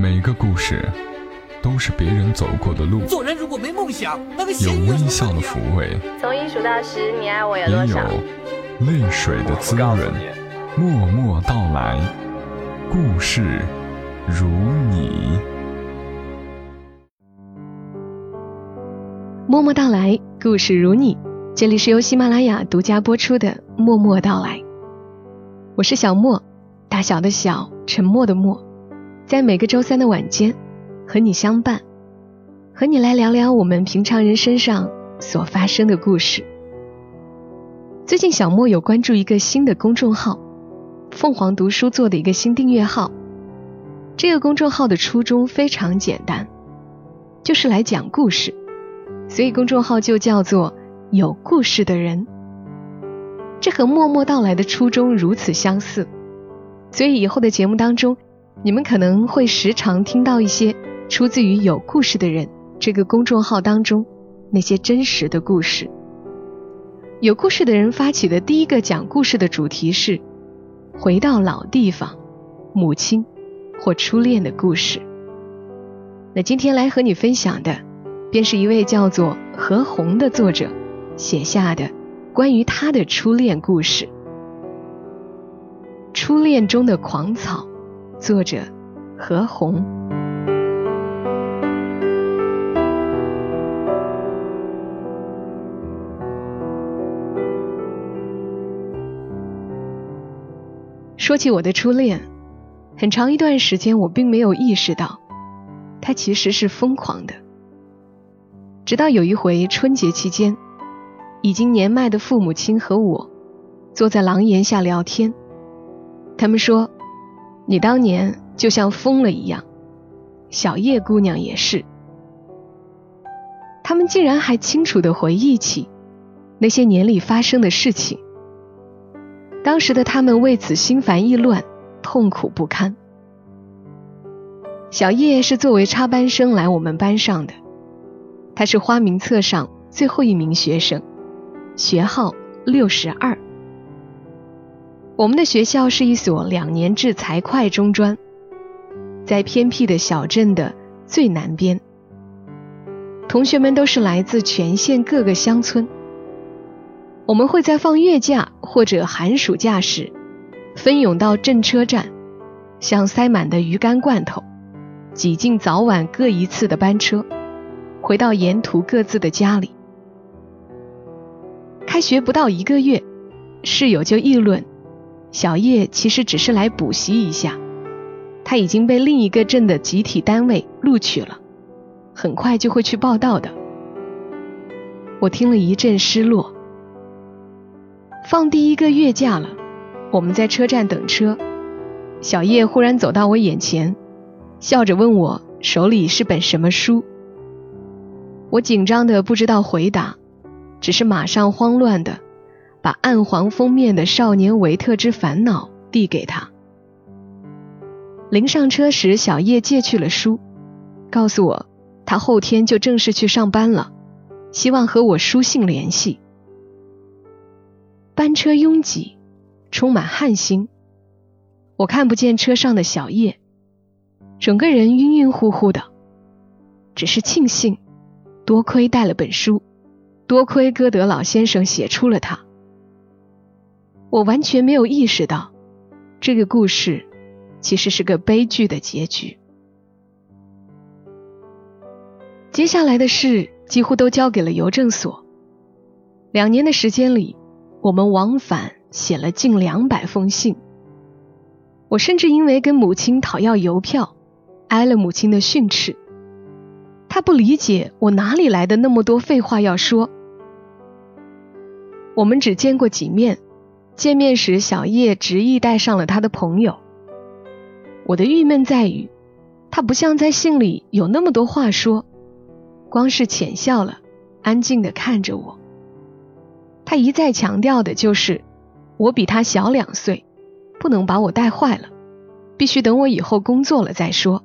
每个故事都是别人走过的路，做人如果没梦想，那个有微笑的抚慰，从一数到十，你爱我有也有？泪水的滋润。默默到来，故事如你。默默到来，故事如你。这里是由喜马拉雅独家播出的《默默到来》，我是小莫，大小的小，沉默的默，在每个周三的晚间和你相伴，和你来聊聊我们平常人身上所发生的故事。最近小莫有关注一个新的公众号，凤凰读书做的一个新订阅号。这个公众号的初衷非常简单，就是来讲故事。所以公众号就叫做“有故事的人”，这和默默到来的初衷如此相似。所以以后的节目当中，你们可能会时常听到一些出自于“有故事的人”这个公众号当中那些真实的故事。有故事的人发起的第一个讲故事的主题是“回到老地方，母亲或初恋的故事”。那今天来和你分享的。便是一位叫做何红的作者写下的关于他的初恋故事，《初恋中的狂草》，作者何红。说起我的初恋，很长一段时间我并没有意识到，他其实是疯狂的。直到有一回春节期间，已经年迈的父母亲和我坐在廊檐下聊天，他们说：“你当年就像疯了一样，小叶姑娘也是。”他们竟然还清楚地回忆起那些年里发生的事情。当时的他们为此心烦意乱，痛苦不堪。小叶是作为插班生来我们班上的。他是花名册上最后一名学生，学号六十二。我们的学校是一所两年制财会中专，在偏僻的小镇的最南边。同学们都是来自全县各个乡村。我们会在放月假或者寒暑假时，分涌到镇车站，像塞满的鱼干罐头，挤进早晚各一次的班车。回到沿途各自的家里。开学不到一个月，室友就议论，小叶其实只是来补习一下，他已经被另一个镇的集体单位录取了，很快就会去报道的。我听了一阵失落。放第一个月假了，我们在车站等车，小叶忽然走到我眼前，笑着问我手里是本什么书。我紧张的不知道回答，只是马上慌乱的把暗黄封面的《少年维特之烦恼》递给他。临上车时，小叶借去了书，告诉我他后天就正式去上班了，希望和我书信联系。班车拥挤，充满汗腥，我看不见车上的小叶，整个人晕晕乎乎的，只是庆幸。多亏带了本书，多亏歌德老先生写出了它。我完全没有意识到，这个故事其实是个悲剧的结局。接下来的事几乎都交给了邮政所。两年的时间里，我们往返写了近两百封信。我甚至因为跟母亲讨要邮票，挨了母亲的训斥。他不理解我哪里来的那么多废话要说。我们只见过几面，见面时小叶执意带上了他的朋友。我的郁闷在于，他不像在信里有那么多话说，光是浅笑了，安静的看着我。他一再强调的就是，我比他小两岁，不能把我带坏了，必须等我以后工作了再说。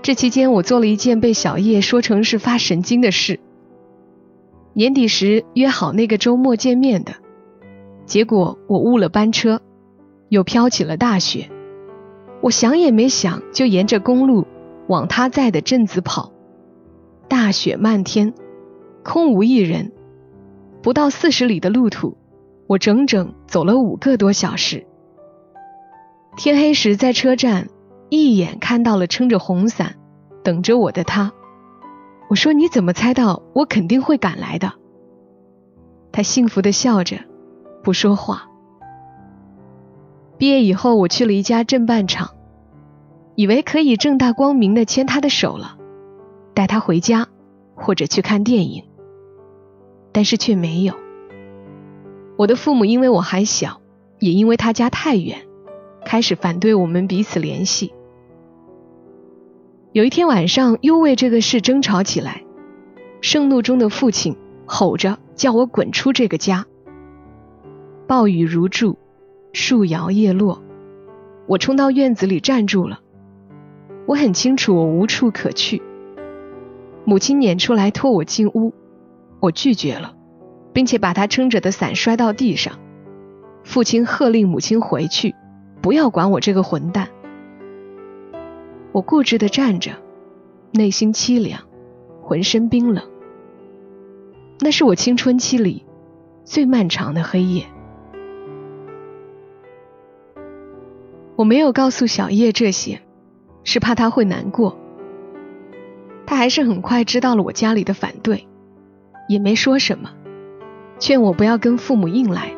这期间，我做了一件被小叶说成是发神经的事。年底时约好那个周末见面的，结果我误了班车，又飘起了大雪。我想也没想，就沿着公路往他在的镇子跑。大雪漫天，空无一人，不到四十里的路途，我整整走了五个多小时。天黑时，在车站一眼看到了撑着红伞等着我的他。我说：“你怎么猜到我肯定会赶来的？”他幸福的笑着，不说话。毕业以后，我去了一家镇办厂，以为可以正大光明的牵他的手了，带他回家或者去看电影，但是却没有。我的父母因为我还小，也因为他家太远，开始反对我们彼此联系。有一天晚上，又为这个事争吵起来。盛怒中的父亲吼着叫我滚出这个家。暴雨如注，树摇叶落，我冲到院子里站住了。我很清楚我无处可去。母亲撵出来拖我进屋，我拒绝了，并且把她撑着的伞摔到地上。父亲喝令母亲回去，不要管我这个混蛋。我固执地站着，内心凄凉，浑身冰冷。那是我青春期里最漫长的黑夜。我没有告诉小叶这些，是怕他会难过。他还是很快知道了我家里的反对，也没说什么，劝我不要跟父母硬来，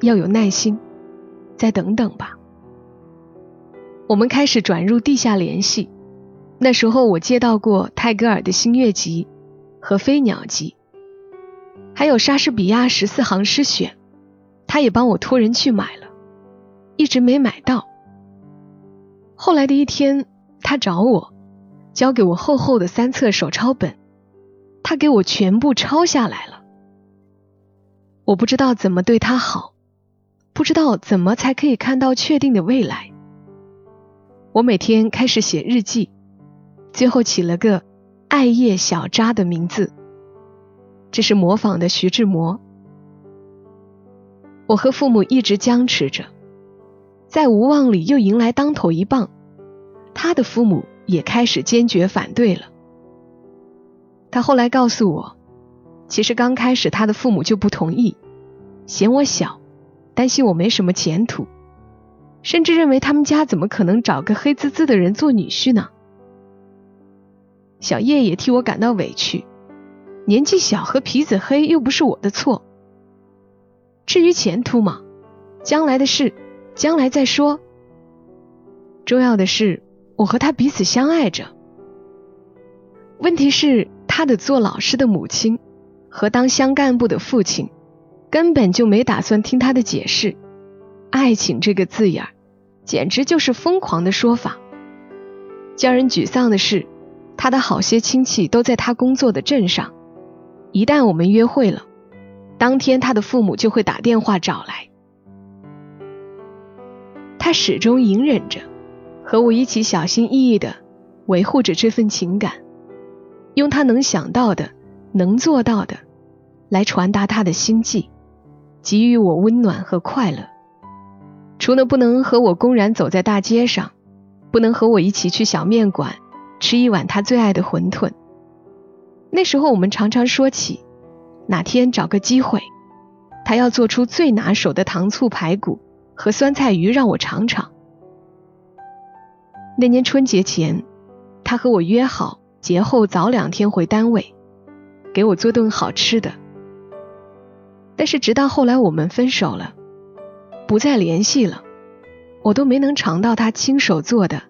要有耐心，再等等吧。我们开始转入地下联系。那时候我接到过泰戈尔的《星月集》和《飞鸟集》，还有莎士比亚十四行诗选，他也帮我托人去买了，一直没买到。后来的一天，他找我，交给我厚厚的三册手抄本，他给我全部抄下来了。我不知道怎么对他好，不知道怎么才可以看到确定的未来。我每天开始写日记，最后起了个“艾叶小扎”的名字，这是模仿的徐志摩。我和父母一直僵持着，在无望里又迎来当头一棒，他的父母也开始坚决反对了。他后来告诉我，其实刚开始他的父母就不同意，嫌我小，担心我没什么前途。甚至认为他们家怎么可能找个黑滋滋的人做女婿呢？小叶也替我感到委屈，年纪小和皮子黑又不是我的错。至于前途嘛，将来的事，将来再说。重要的是，我和他彼此相爱着。问题是，他的做老师的母亲和当乡干部的父亲，根本就没打算听他的解释。爱情这个字眼儿。简直就是疯狂的说法。叫人沮丧的是，他的好些亲戚都在他工作的镇上。一旦我们约会了，当天他的父母就会打电话找来。他始终隐忍着，和我一起小心翼翼的维护着这份情感，用他能想到的、能做到的，来传达他的心迹，给予我温暖和快乐。除了不能和我公然走在大街上，不能和我一起去小面馆吃一碗他最爱的馄饨。那时候我们常常说起，哪天找个机会，他要做出最拿手的糖醋排骨和酸菜鱼让我尝尝。那年春节前，他和我约好节后早两天回单位，给我做顿好吃的。但是直到后来我们分手了。不再联系了，我都没能尝到他亲手做的，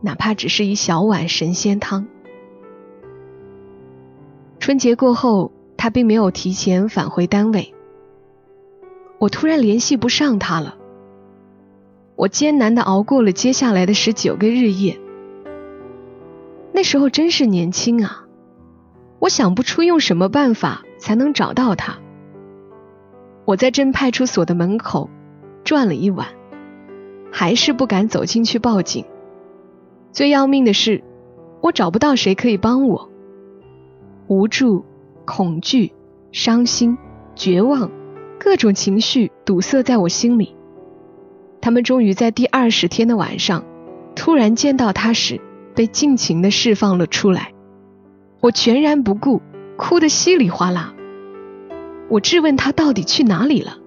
哪怕只是一小碗神仙汤。春节过后，他并没有提前返回单位，我突然联系不上他了。我艰难的熬过了接下来的十九个日夜。那时候真是年轻啊，我想不出用什么办法才能找到他。我在镇派出所的门口。转了一晚，还是不敢走进去报警。最要命的是，我找不到谁可以帮我。无助、恐惧、伤心、绝望，各种情绪堵塞在我心里。他们终于在第二十天的晚上突然见到他时，被尽情的释放了出来。我全然不顾，哭得稀里哗啦。我质问他到底去哪里了，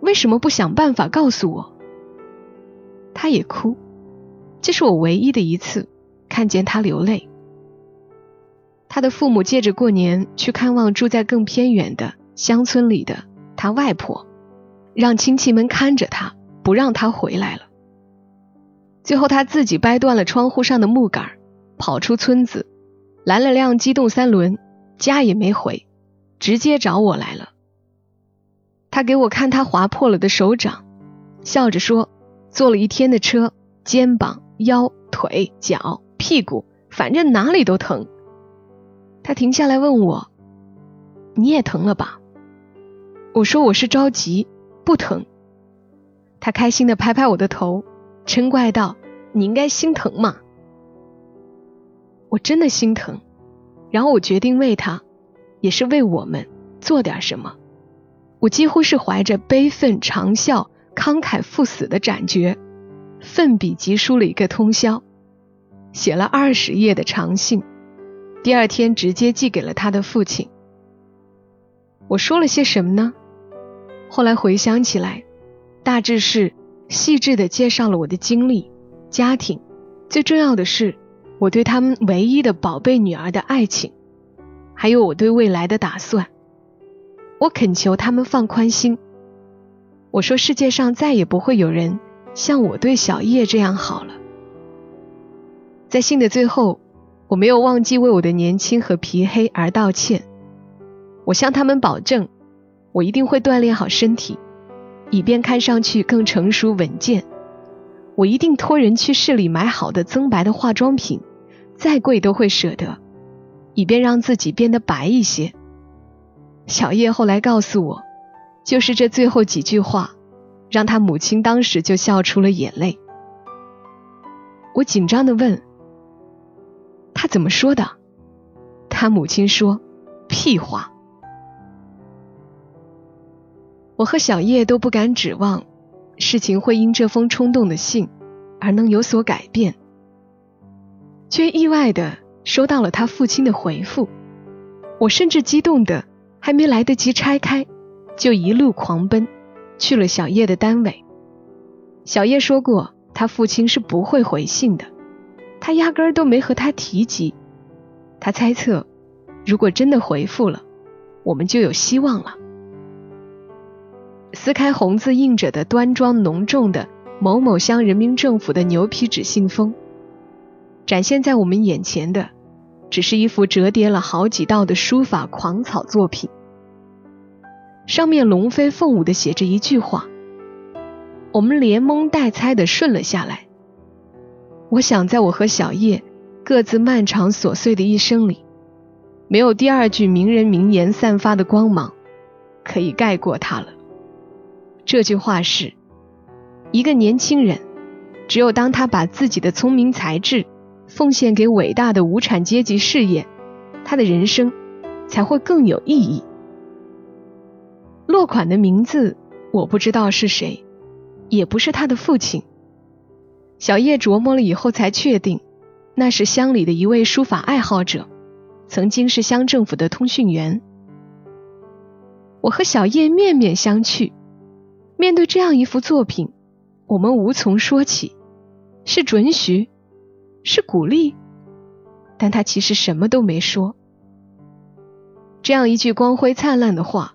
为什么不想办法告诉我？他也哭，这是我唯一的一次看见他流泪。他的父母借着过年去看望住在更偏远的乡村里的他外婆，让亲戚们看着他，不让他回来了。最后他自己掰断了窗户上的木杆，跑出村子，拦了辆机动三轮，家也没回，直接找我来了。他给我看他划破了的手掌，笑着说：“坐了一天的车，肩膀、腰、腿、脚、屁股，反正哪里都疼。”他停下来问我：“你也疼了吧？”我说：“我是着急，不疼。”他开心的拍拍我的头，嗔怪道：“你应该心疼嘛！”我真的心疼，然后我决定为他，也是为我们做点什么。我几乎是怀着悲愤长啸、慷慨赴死的斩决，奋笔疾书了一个通宵，写了二十页的长信，第二天直接寄给了他的父亲。我说了些什么呢？后来回想起来，大致是细致的介绍了我的经历、家庭，最重要的是我对他们唯一的宝贝女儿的爱情，还有我对未来的打算。我恳求他们放宽心。我说世界上再也不会有人像我对小叶这样好了。在信的最后，我没有忘记为我的年轻和皮黑而道歉。我向他们保证，我一定会锻炼好身体，以便看上去更成熟稳健。我一定托人去市里买好的增白的化妆品，再贵都会舍得，以便让自己变得白一些。小叶后来告诉我，就是这最后几句话，让他母亲当时就笑出了眼泪。我紧张的问：“他怎么说的？”他母亲说：“屁话。”我和小叶都不敢指望事情会因这封冲动的信而能有所改变，却意外的收到了他父亲的回复。我甚至激动的。还没来得及拆开，就一路狂奔去了小叶的单位。小叶说过，他父亲是不会回信的，他压根儿都没和他提及。他猜测，如果真的回复了，我们就有希望了。撕开红字印着的端庄浓重的某某乡人民政府的牛皮纸信封，展现在我们眼前的。只是一幅折叠了好几道的书法狂草作品，上面龙飞凤舞的写着一句话，我们连蒙带猜的顺了下来。我想，在我和小叶各自漫长琐碎的一生里，没有第二句名人名言散发的光芒可以盖过它了。这句话是：一个年轻人，只有当他把自己的聪明才智。奉献给伟大的无产阶级事业，他的人生才会更有意义。落款的名字我不知道是谁，也不是他的父亲。小叶琢磨了以后才确定，那是乡里的一位书法爱好者，曾经是乡政府的通讯员。我和小叶面面相觑，面对这样一幅作品，我们无从说起，是准许。是鼓励，但他其实什么都没说。这样一句光辉灿烂的话，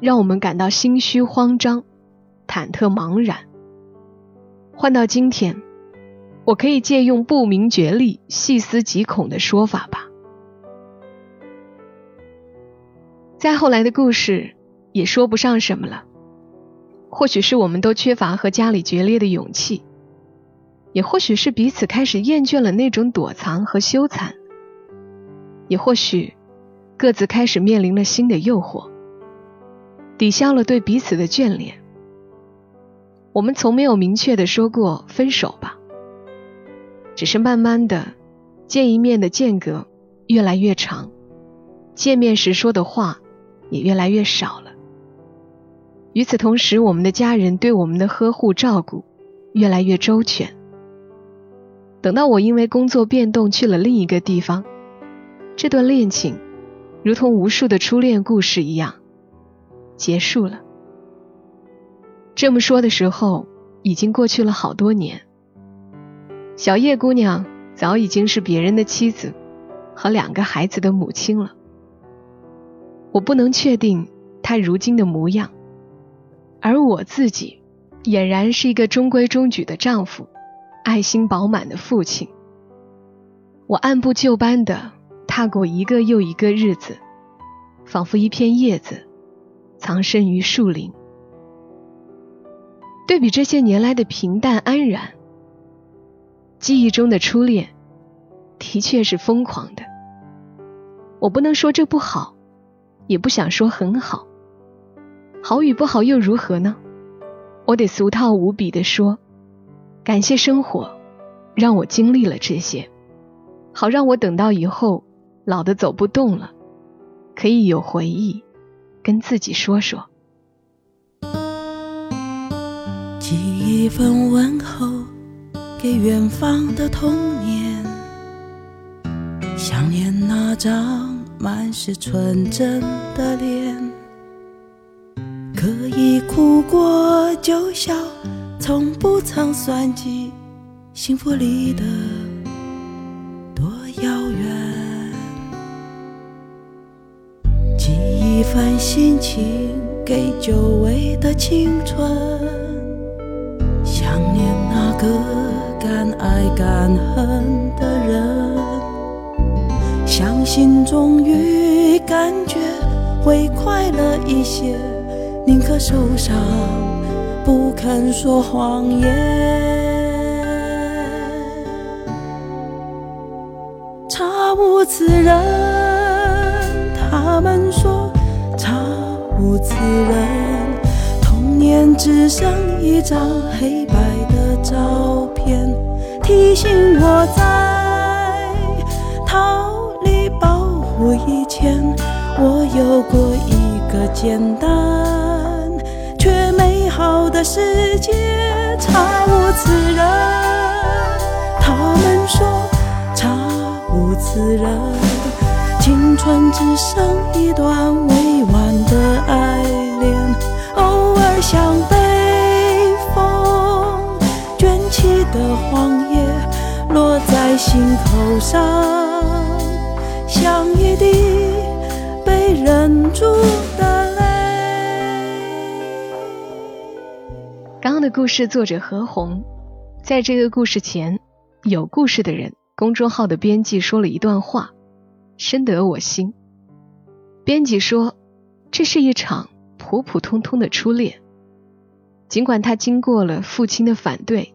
让我们感到心虚慌张、忐忑茫然。换到今天，我可以借用不明觉厉、细思极恐的说法吧。再后来的故事也说不上什么了，或许是我们都缺乏和家里决裂的勇气。也或许是彼此开始厌倦了那种躲藏和羞惭，也或许各自开始面临了新的诱惑，抵消了对彼此的眷恋。我们从没有明确的说过分手吧，只是慢慢的见一面的间隔越来越长，见面时说的话也越来越少了。与此同时，我们的家人对我们的呵护照顾越来越周全。等到我因为工作变动去了另一个地方，这段恋情如同无数的初恋故事一样结束了。这么说的时候，已经过去了好多年。小叶姑娘早已经是别人的妻子和两个孩子的母亲了。我不能确定她如今的模样，而我自己俨然是一个中规中矩的丈夫，爱心饱满的父亲。我按部就班的踏过一个又一个日子，仿佛一片叶子藏身于树林。对比这些年来的平淡安然，记忆中的初恋的确是疯狂的。我不能说这不好，也不想说很好。好与不好又如何呢？我得俗套无比的说，感谢生活，让我经历了这些，好让我等到以后老的走不动了，可以有回忆跟自己说说。寄一份问候给远方的童年，想念那张满是纯真的脸，可以哭过就笑，从不曾算计幸福离得多遥远。寄一份心情给久违的青春。想念那个敢爱敢恨的人，相信终于感觉会快乐一些，宁可受伤，不肯说谎言。查无此人，他们说查无此人，童年只剩一张黑白的。照片提醒我在逃离保护以前，我有过一个简单好的世界。查无此人，他们说查无此人，青春只剩一段未完的爱恋，偶尔想被。的黄叶落在心口上，刚刚的故事作者何红，在这个故事前，有故事的人公众号的编辑说了一段话，深得我心。编辑说，这是一场普普通通的初恋，尽管他经过了父亲的反对。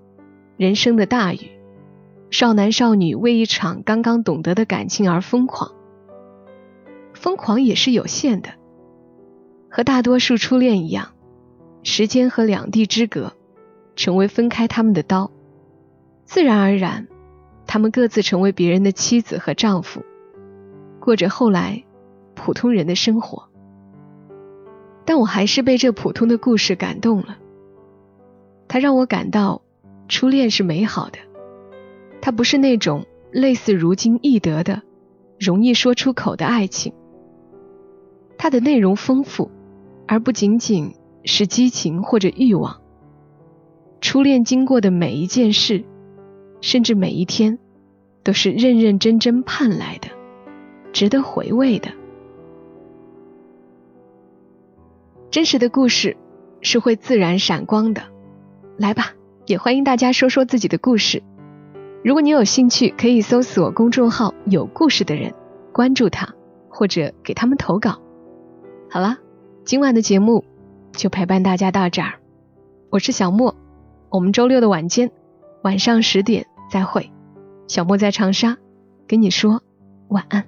人生的大雨，少男少女为一场刚刚懂得的感情而疯狂，疯狂也是有限的。和大多数初恋一样，时间和两地之隔，成为分开他们的刀。自然而然，他们各自成为别人的妻子和丈夫，过着后来普通人的生活。但我还是被这普通的故事感动了，它让我感到。初恋是美好的，它不是那种类似如今易得的、容易说出口的爱情。它的内容丰富，而不仅仅是激情或者欲望。初恋经过的每一件事，甚至每一天，都是认认真真盼来的，值得回味的。真实的故事是会自然闪光的，来吧。也欢迎大家说说自己的故事。如果你有兴趣，可以搜索公众号“有故事的人”，关注他，或者给他们投稿。好了，今晚的节目就陪伴大家到这儿。我是小莫，我们周六的晚间晚上十点再会。小莫在长沙，跟你说晚安。